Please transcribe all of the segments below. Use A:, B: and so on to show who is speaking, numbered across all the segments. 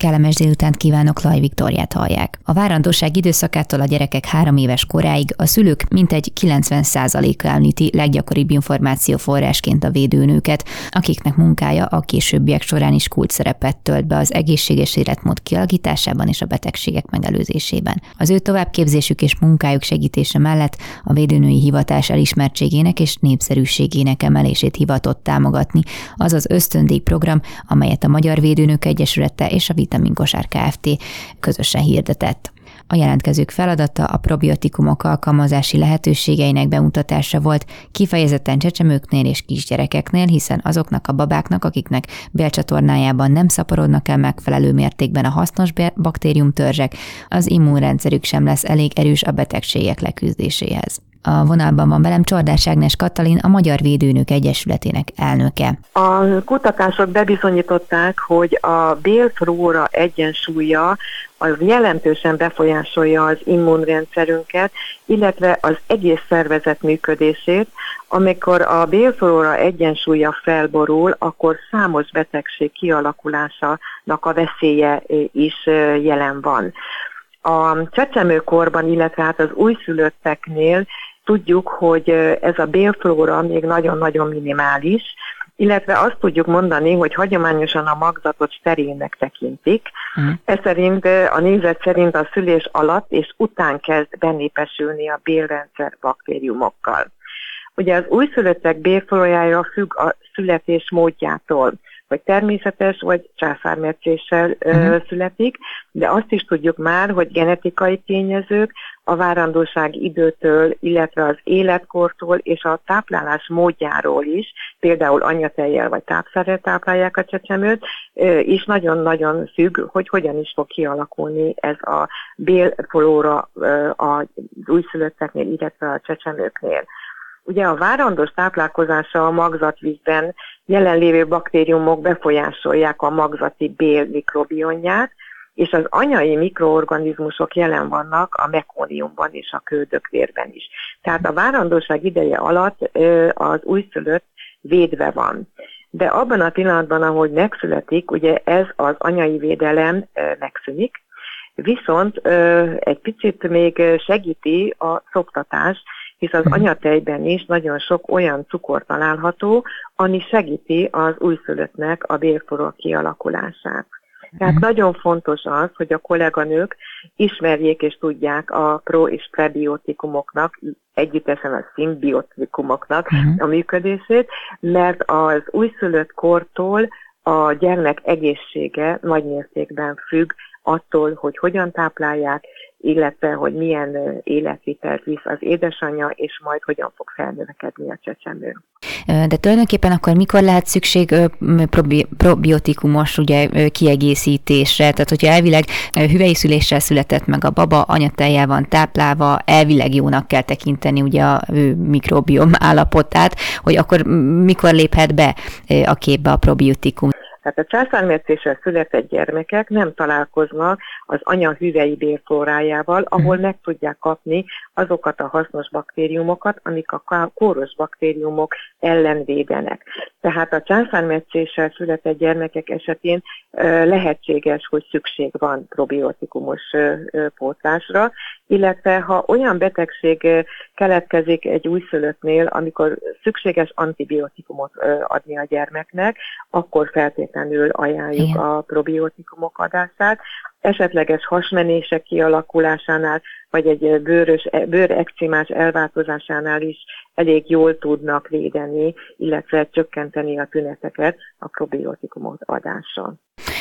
A: Kellemes délutánt kívánok, Laj Viktoriát hallják. A várandóság időszakától a gyerekek három éves koráig a szülők mintegy 90%-a említi leggyakoribb információforrásként a védőnőket, akiknek munkája a későbbiek során is kult szerepet tölt be az egészséges életmód kialakításában és a betegségek megelőzésében. Az ő továbbképzésük és munkájuk segítése mellett a védőnői hivatás elismertségének és népszerűségének emelését hivatott támogatni az az ösztöndíj program, amelyet a Magyar Védőnők Egyesülete és a Vitamin Kosár Kft. közösen hirdetett. A jelentkezők feladata a probiotikumok alkalmazási lehetőségeinek bemutatása volt, kifejezetten csecsemőknél és kisgyerekeknél, hiszen azoknak a babáknak, akiknek bélcsatornájában nem szaporodnak el megfelelő mértékben a hasznos baktériumtörzsek, az immunrendszerük sem lesz elég erős a betegségek leküzdéséhez. A vonalban van velem Csordás Ágnes Katalin, a Magyar Védőnök Egyesületének elnöke.
B: A kutatások bebizonyították, hogy a bélflóra egyensúlya az jelentősen befolyásolja az immunrendszerünket, illetve az egész szervezet működését. Amikor a bélflóra egyensúlya felborul, akkor számos betegség kialakulásának a veszélye is jelen van. A csecsemőkorban, illetve hát az újszülötteknél tudjuk, hogy ez a bélflóra még nagyon-nagyon minimális, illetve azt tudjuk mondani, hogy hagyományosan a magzatot sterilnek tekintik. Uh-huh. Ez szerint a nézet szerint a szülés alatt és után kezd benépesülni a bélrendszer baktériumokkal. Ugye az újszülöttek bélflórája függ a születés módjától vagy természetes, vagy császármetszéssel uh-huh. születik, de azt is tudjuk már, hogy genetikai tényezők a várandóság időtől, illetve az életkortól és a táplálás módjáról is, például anyatejjel vagy tápszerrel táplálják a csecsemőt, is nagyon-nagyon függ, hogy hogyan is fog kialakulni ez a bélflóra az újszülötteknél, illetve a csecsemőknél. Ugye a várandós táplálkozása a magzatvízben jelenlévő baktériumok befolyásolják a magzati bél mikrobionját, és az anyai mikroorganizmusok jelen vannak a mekóniumban és a köldökvérben is. Tehát a várandóság ideje alatt az újszülött védve van. De abban a pillanatban, ahogy megszületik, ugye ez az anyai védelem megszűnik, viszont egy picit még segíti a szoktatás, hisz az mhm. anyatejben is nagyon sok olyan cukor található, ami segíti az újszülöttnek a bélforó kialakulását. Tehát uh-huh. nagyon fontos az, hogy a kolléganők ismerjék és tudják a pro- és prebiotikumoknak, együttesen a szimbiotikumoknak uh-huh. a működését, mert az újszülött kortól a gyermek egészsége nagy mértékben függ attól, hogy hogyan táplálják, illetve hogy milyen életvitelt visz az édesanyja, és majd hogyan fog felnövekedni a csecsemő.
A: De tulajdonképpen akkor mikor lehet szükség probi- probiotikumos ugye, kiegészítésre? Tehát, hogyha elvileg hüvelyszüléssel született meg a baba, anyatejjel van táplálva, elvileg jónak kell tekinteni ugye a mikrobiom állapotát, hogy akkor mikor léphet be a képbe a probiotikum?
B: Tehát a császármetszéssel született gyermekek nem találkoznak az anya hüvei bérflórájával, ahol mhm. meg tudják kapni azokat a hasznos baktériumokat, amik a kóros baktériumok ellen védenek. Tehát a császármetszéssel született gyermekek esetén lehetséges, hogy szükség van probiotikumos pótlásra, illetve ha olyan betegség keletkezik egy újszülöttnél, amikor szükséges antibiotikumot adni a gyermeknek, akkor feltétlenül ajánljuk Igen. a probiotikumok adását. Esetleges hasmenések kialakulásánál, vagy egy bőrös, bőrekcímás elváltozásánál is elég jól tudnak védeni, illetve csökkenteni a tüneteket a probiotikumot adással.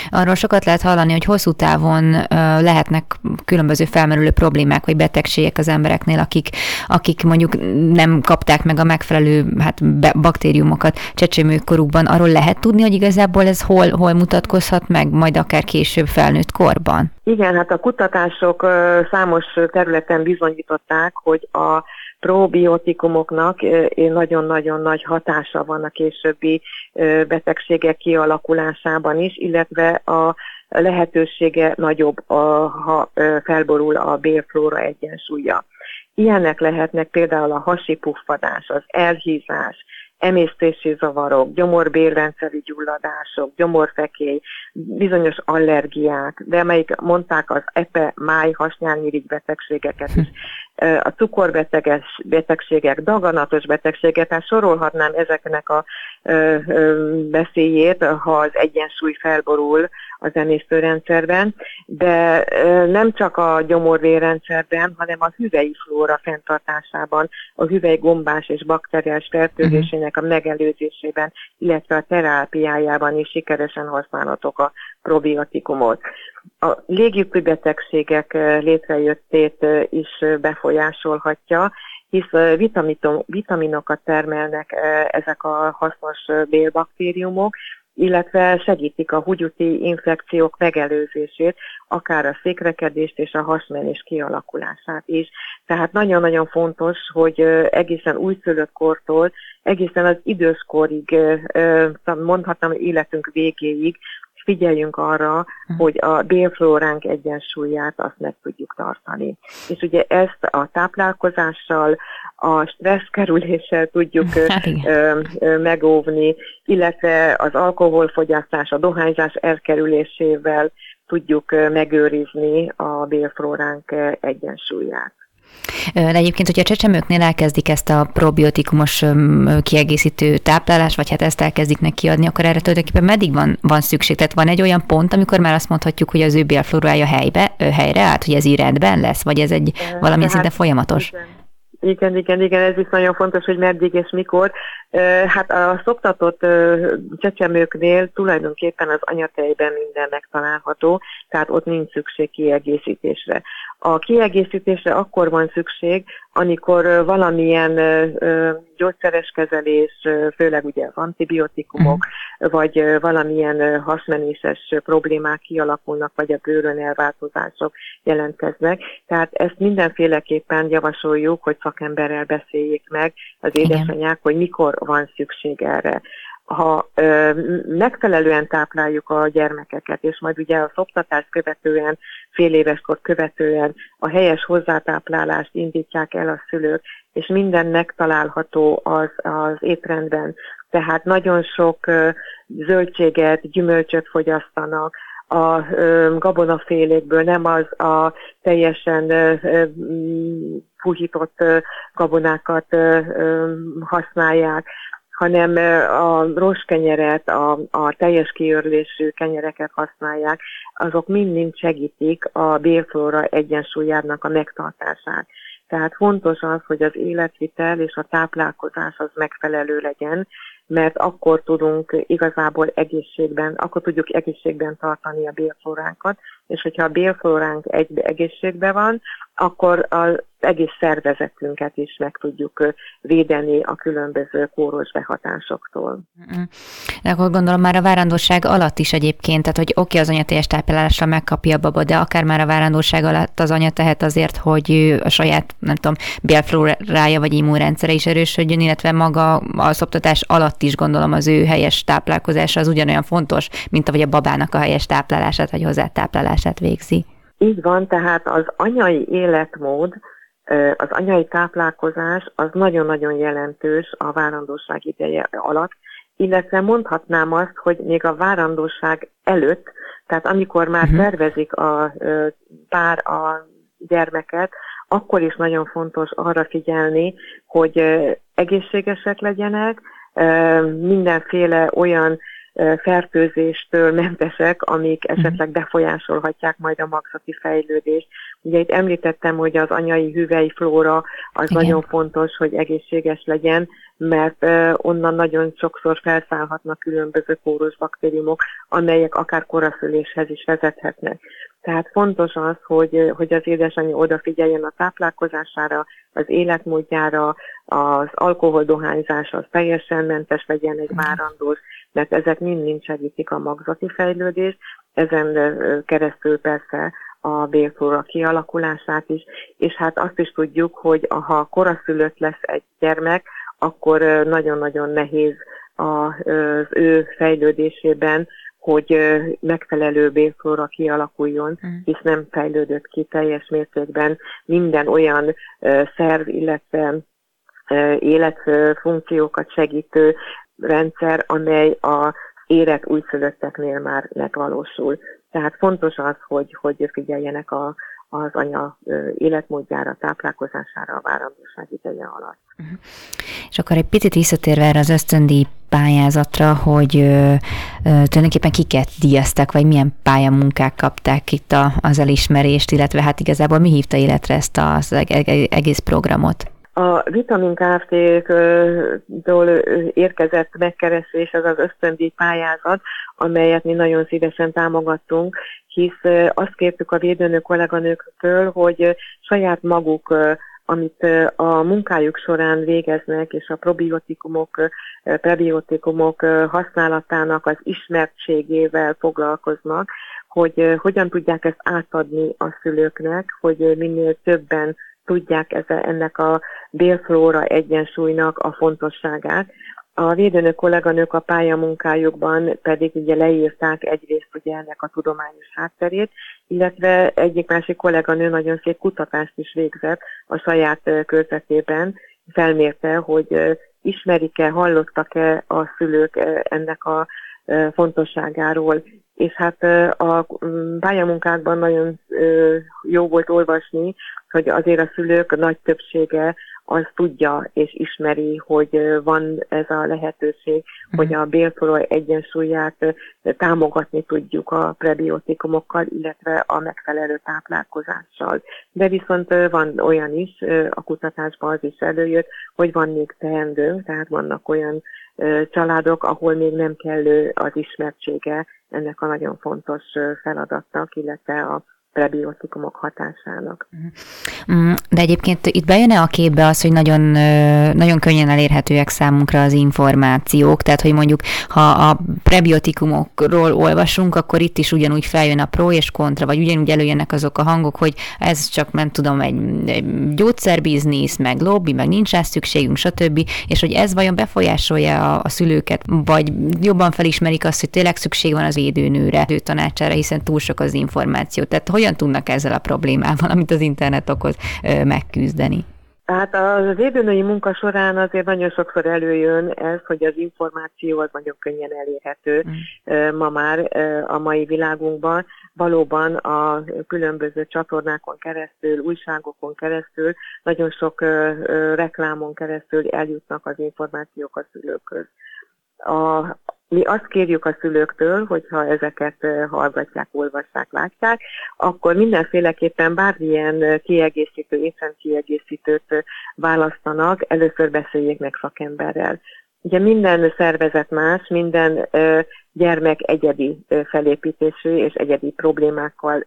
A: Arról sokat lehet hallani, hogy hosszú távon lehetnek különböző felmerülő problémák vagy betegségek az embereknél, akik, akik mondjuk nem kapták meg a megfelelő hát, baktériumokat csecsemőkorukban. Arról lehet tudni, hogy igazából ez hol, hol mutatkozhat meg, majd akár később felnőtt korban?
B: Igen, hát a kutatások számos területen bizonyították, hogy a probiotikumoknak nagyon-nagyon nagy hatása van a későbbi betegségek kialakulásában is, illetve a lehetősége nagyobb, ha felborul a bélflóra egyensúlya. Ilyenek lehetnek például a hasi puffadás, az elhízás, emésztési zavarok, gyomorbérrendszeri gyulladások, gyomorfekély, bizonyos allergiák, de amelyik mondták az epe, máj, hasnyálmirigy betegségeket is, a cukorbeteges betegségek, daganatos betegségek, tehát sorolhatnám ezeknek a beszélyét, ha az egyensúly felborul az emésztőrendszerben, de nem csak a gyomorvérrendszerben, hanem a hüvei flóra fenntartásában, a hüvely gombás és bakteriás fertőzésének a megelőzésében, illetve a terápiájában is sikeresen használhatók a probiotikumot. A légütő betegségek létrejöttét is befolyásolhatja, hisz vitaminokat termelnek ezek a hasznos bélbaktériumok, illetve segítik a húgyuti infekciók megelőzését, akár a székrekedést és a hasmenés kialakulását is. Tehát nagyon-nagyon fontos, hogy egészen újszülött kortól, egészen az időskorig, mondhatnám életünk végéig figyeljünk arra, uh-huh. hogy a bélflóránk egyensúlyát azt meg tudjuk tartani. És ugye ezt a táplálkozással, a stresszkerüléssel tudjuk hát ö, ö, megóvni, illetve az alkoholfogyasztás, a dohányzás elkerülésével tudjuk megőrizni a bélflóránk egyensúlyát.
A: Egyébként, hogyha a csecsemőknél elkezdik ezt a probiotikumos kiegészítő táplálást, vagy hát ezt elkezdik neki adni, akkor erre tulajdonképpen meddig van, van szükség? Tehát van egy olyan pont, amikor már azt mondhatjuk, hogy az ő bélflórája helybe, helyre állt, hogy ez így rendben lesz, vagy ez egy valamilyen szinte folyamatos?
B: Igen. Igen, igen, igen, ez is nagyon fontos, hogy meddig és mikor. Hát a szoktatott csecsemőknél tulajdonképpen az anyatejben minden megtalálható, tehát ott nincs szükség kiegészítésre. A kiegészítésre akkor van szükség, amikor valamilyen gyógyszeres kezelés, főleg ugye antibiotikumok, mm. vagy valamilyen hasmenéses problémák kialakulnak, vagy a bőrön elváltozások jelentkeznek. Tehát ezt mindenféleképpen javasoljuk, hogy szakemberrel beszéljék meg az édesanyák, hogy mikor van szükség erre ha ö, megfelelően tápláljuk a gyermekeket, és majd ugye a szoptatást követően, fél éveskor követően a helyes hozzátáplálást indítják el a szülők, és minden megtalálható az, az étrendben. Tehát nagyon sok ö, zöldséget, gyümölcsöt fogyasztanak, a gabonafélékből, nem az a teljesen puhított gabonákat használják, hanem a rossz kenyeret, a, a teljes kiörlésű kenyereket használják, azok mind-mind segítik a bélflóra egyensúlyának a megtartását. Tehát fontos az, hogy az életvitel és a táplálkozás az megfelelő legyen, mert akkor tudunk igazából egészségben, akkor tudjuk egészségben tartani a bélflóránkat, és hogyha a bélflóránk egy egészségben van, akkor az egész szervezetünket is meg tudjuk védeni a különböző kóros behatásoktól.
A: De akkor gondolom már a várandóság alatt is egyébként, tehát hogy oké, az anya teljes táplálásra megkapja a baba, de akár már a várandóság alatt az anya tehet azért, hogy a saját, nem tudom, bélflórája vagy immunrendszere is erősödjön, illetve maga a szoptatás alatt is gondolom az ő helyes táplálkozása az ugyanolyan fontos, mint ahogy a babának a helyes táplálását vagy hozzátáplálását végzi.
B: Így van, tehát az anyai életmód, az anyai táplálkozás az nagyon-nagyon jelentős a várandóság ideje alatt, illetve mondhatnám azt, hogy még a várandóság előtt, tehát amikor már uh-huh. tervezik a pár a gyermeket, akkor is nagyon fontos arra figyelni, hogy egészségesek legyenek, mindenféle olyan fertőzéstől mentesek, amik mhm. esetleg befolyásolhatják majd a magzati fejlődést. Ugye itt említettem, hogy az anyai hüvely flóra az Igen. nagyon fontos, hogy egészséges legyen, mert onnan nagyon sokszor felszállhatnak különböző kóros baktériumok, amelyek akár koraszüléshez is vezethetnek. Tehát fontos az, hogy, hogy az édesanyja odafigyeljen a táplálkozására, az életmódjára, az alkoholdohányzás az teljesen mentes legyen egy várandós, mert ezek mind-mind segítik a magzati fejlődést, ezen keresztül persze a bélflóra kialakulását is, és hát azt is tudjuk, hogy ha koraszülött lesz egy gyermek, akkor nagyon-nagyon nehéz az ő fejlődésében hogy megfelelő bélflóra kialakuljon, mm. hisz nem fejlődött ki teljes mértékben minden olyan szerv, illetve életfunkciókat segítő rendszer, amely a érett újszülötteknél már megvalósul. Tehát fontos az, hogy, hogy figyeljenek a, az anya életmódjára, táplálkozására a várandóság ideje alatt. Uh-huh.
A: És akkor egy picit visszatérve erre az ösztöndíj pályázatra, hogy ö, ö, tulajdonképpen kiket díjaztak, vagy milyen pályamunkák kapták itt a, az elismerést, illetve hát igazából mi hívta életre ezt az egész programot?
B: A Vitamin Kft-től érkezett megkeresés, az az ösztöndíj pályázat, amelyet mi nagyon szívesen támogattunk, hisz azt kértük a védőnök kolléganőktől, hogy saját maguk amit a munkájuk során végeznek, és a probiotikumok, prebiotikumok használatának az ismertségével foglalkoznak, hogy hogyan tudják ezt átadni a szülőknek, hogy minél többen tudják ennek a bélflóra egyensúlynak a fontosságát. A védőnök kolléganők a pályamunkájukban pedig ugye leírták egyrészt ugye ennek a tudományos hátterét, illetve egyik-másik kolléganő nagyon szép kutatást is végzett a saját körzetében, felmérte, hogy ismerik-e, hallottak-e a szülők ennek a fontosságáról. És hát a pályamunkákban nagyon jó volt olvasni, hogy azért a szülők nagy többsége az tudja és ismeri, hogy van ez a lehetőség, uh-huh. hogy a béltolaj egyensúlyát támogatni tudjuk a prebiotikumokkal, illetve a megfelelő táplálkozással. De viszont van olyan is, a kutatásban az is előjött, hogy van még teendőnk, tehát vannak olyan családok, ahol még nem kellő az ismertsége ennek a nagyon fontos feladatnak, illetve a prebiotikumok hatásának.
A: De egyébként itt bejön-e a képbe az, hogy nagyon, nagyon könnyen elérhetőek számunkra az információk, tehát hogy mondjuk ha a prebiotikumokról olvasunk, akkor itt is ugyanúgy feljön a pro és kontra, vagy ugyanúgy előjönnek azok a hangok, hogy ez csak, nem tudom, egy, egy gyógyszerbiznisz, meg lobby, meg nincs rá szükségünk, stb. És hogy ez vajon befolyásolja a, a szülőket, vagy jobban felismerik azt, hogy tényleg szükség van az édőnőre, ő tanácsára, hiszen túl sok az információ. Tehát hogyan tudnak ezzel a problémával, amit az internet okoz, megküzdeni?
B: Hát az védőnői munka során azért nagyon sokszor előjön ez, hogy az információ az nagyon könnyen elérhető mm. ma már a mai világunkban. Valóban a különböző csatornákon keresztül, újságokon keresztül, nagyon sok reklámon keresztül eljutnak az információk a szülőkhöz. A, mi azt kérjük a szülőktől, hogyha ezeket hallgatják, olvassák, látják, akkor mindenféleképpen bármilyen kiegészítő, kiegészítőt választanak, először beszéljék meg szakemberrel. Ugye minden szervezet más, minden gyermek egyedi felépítésű és egyedi problémákkal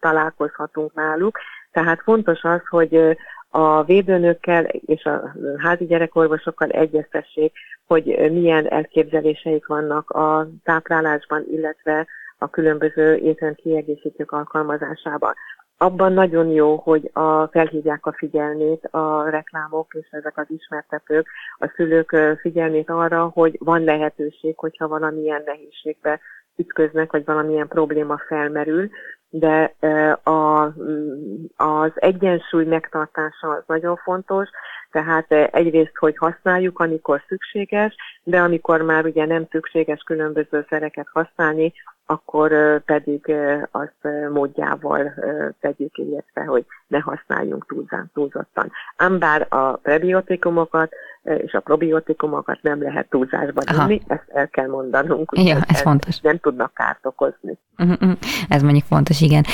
B: találkozhatunk náluk, tehát fontos az, hogy a védőnőkkel és a házi gyerekorvosokkal egyeztessék, hogy milyen elképzeléseik vannak a táplálásban, illetve a különböző étrend kiegészítők alkalmazásában. Abban nagyon jó, hogy a, felhívják a figyelmét a reklámok és ezek az ismertetők, a szülők figyelmét arra, hogy van lehetőség, hogyha valamilyen nehézségbe ütköznek, vagy valamilyen probléma felmerül, de a, az egyensúly megtartása az nagyon fontos, tehát egyrészt, hogy használjuk, amikor szükséges, de amikor már ugye nem szükséges különböző szereket használni, akkor pedig azt módjával tegyük, illetve hogy ne használjunk túlzán, túlzottan. Ám bár a prebiotikumokat és a probiotikumokat nem lehet túlzásban inni, ezt el kell mondanunk.
A: Ja, ez fontos.
B: Nem tudnak kárt okozni.
A: Uh-huh, ez mondjuk fontos, igen.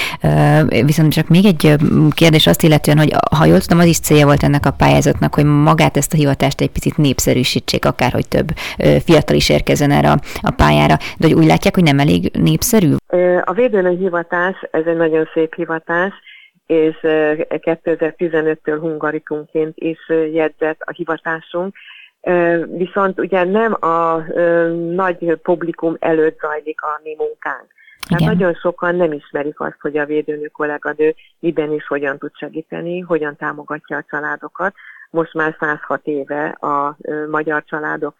A: Viszont csak még egy kérdés azt illetően, hogy ha jól tudom, az is célja volt ennek a pályázatnak, hogy magát ezt a hivatást egy picit népszerűsítsék, akár hogy több fiatal is érkezzen erre a pályára. De hogy úgy látják, hogy nem elég népszerű?
B: A védőnő hivatás, ez egy nagyon szép hivatás, és 2015-től hungarikunként is jegyzett a hivatásunk. Viszont ugye nem a nagy publikum előtt zajlik a mi munkánk. Tehát nagyon sokan nem ismerik azt, hogy a védőnő kolléganő miben is hogyan tud segíteni, hogyan támogatja a családokat. Most már 106 éve a magyar családok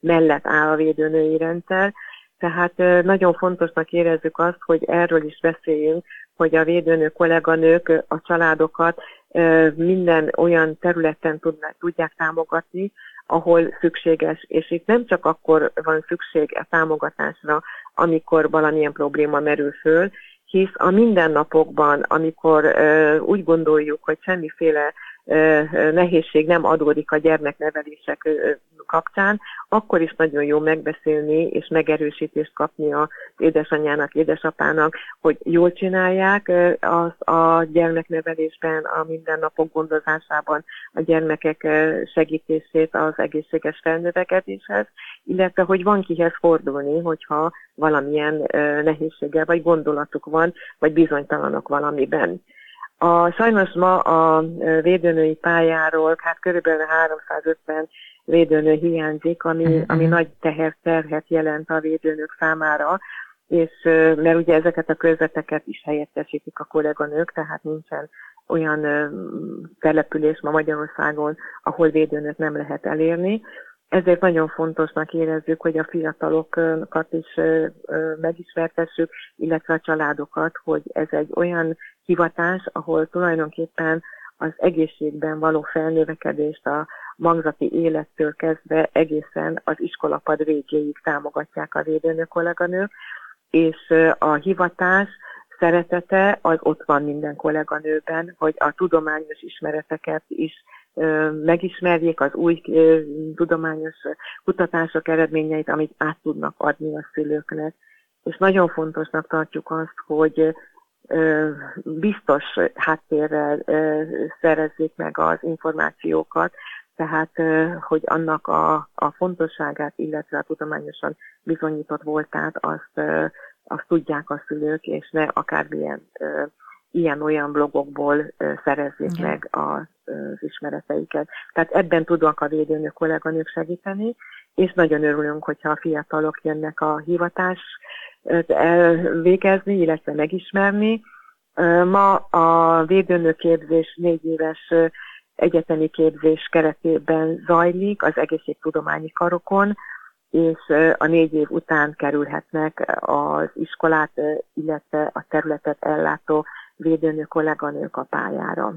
B: mellett áll a védőnői rendszer, Tehát nagyon fontosnak érezzük azt, hogy erről is beszéljünk, hogy a védőnő kolléganők a családokat minden olyan területen tudják támogatni, ahol szükséges, és itt nem csak akkor van szükség a támogatásra, amikor valamilyen probléma merül föl, hisz a mindennapokban, amikor úgy gondoljuk, hogy semmiféle nehézség nem adódik a gyermeknevelések kapcsán, akkor is nagyon jó megbeszélni és megerősítést kapni az édesanyjának, édesapának, hogy jól csinálják az a gyermeknevelésben, a mindennapok gondozásában a gyermekek segítését az egészséges felnövekedéshez, illetve hogy van kihez fordulni, hogyha valamilyen nehézséggel vagy gondolatuk van, vagy bizonytalanok valamiben. A, sajnos ma a védőnői pályáról hát körülbelül 350 védőnő hiányzik, ami, uh-huh. ami nagy teher, terhet jelent a védőnők számára, és mert ugye ezeket a körzeteket is helyettesítik a kolléganők, tehát nincsen olyan település ma Magyarországon, ahol védőnőt nem lehet elérni. Ezért nagyon fontosnak érezzük, hogy a fiatalokat is megismertessük, illetve a családokat, hogy ez egy olyan hivatás, ahol tulajdonképpen az egészségben való felnövekedést a magzati élettől kezdve egészen az iskolapad végéig támogatják a védőnő kolléganők, és a hivatás szeretete az ott van minden kolléganőben, hogy a tudományos ismereteket is megismerjék az új tudományos kutatások eredményeit, amit át tudnak adni a szülőknek. És nagyon fontosnak tartjuk azt, hogy biztos háttérrel szerezzék meg az információkat, tehát hogy annak a, a fontosságát, illetve a tudományosan bizonyított voltát, azt, azt tudják a szülők, és ne akármilyen ilyen-olyan blogokból szerezzék Igen. meg az ismereteiket. Tehát ebben tudnak a védőnő kolléganők segíteni, és nagyon örülünk, hogyha a fiatalok jönnek a hivatás elvégezni, illetve megismerni. Ma a védőnőképzés négy éves egyetemi képzés keretében zajlik az egészségtudományi karokon, és a négy év után kerülhetnek az iskolát, illetve a területet ellátó védőnő kolléganők a pályára.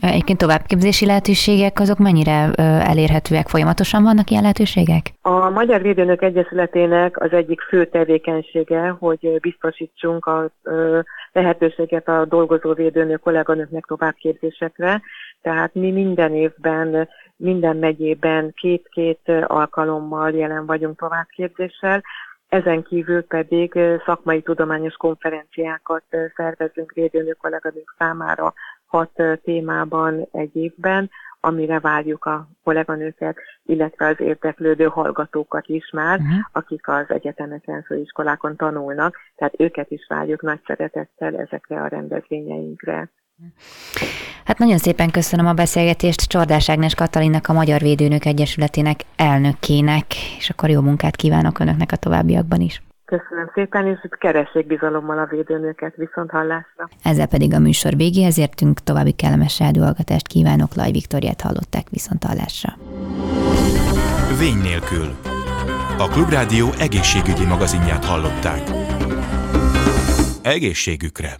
A: Egyébként továbbképzési lehetőségek azok mennyire elérhetőek? Folyamatosan vannak ilyen lehetőségek?
B: A Magyar Védőnök Egyesületének az egyik fő tevékenysége, hogy biztosítsunk a lehetőséget a dolgozó védőnök kolléganőknek továbbképzésekre. Tehát mi minden évben, minden megyében két-két alkalommal jelen vagyunk továbbképzéssel, ezen kívül pedig szakmai tudományos konferenciákat szervezünk védőnök kolléganők számára hat témában egy évben, amire várjuk a kolléganőket, illetve az érteklődő hallgatókat is már, uh-huh. akik az egyetemeken, főiskolákon tanulnak, tehát őket is várjuk nagy szeretettel ezekre a rendezvényeinkre.
A: Hát nagyon szépen köszönöm a beszélgetést Csordás Ágnes Katalinnak, a Magyar Védőnök Egyesületének elnökének, és akkor jó munkát kívánok Önöknek a továbbiakban is.
B: Köszönöm szépen, és keressék bizalommal a védőnőket viszont hallásra.
A: Ezzel pedig a műsor végéhez értünk, további kellemes rádióhallgatást kívánok, Laj Viktoriát hallották viszont hallásra.
C: Vény nélkül. A Klubrádió egészségügyi magazinját hallották. Egészségükre!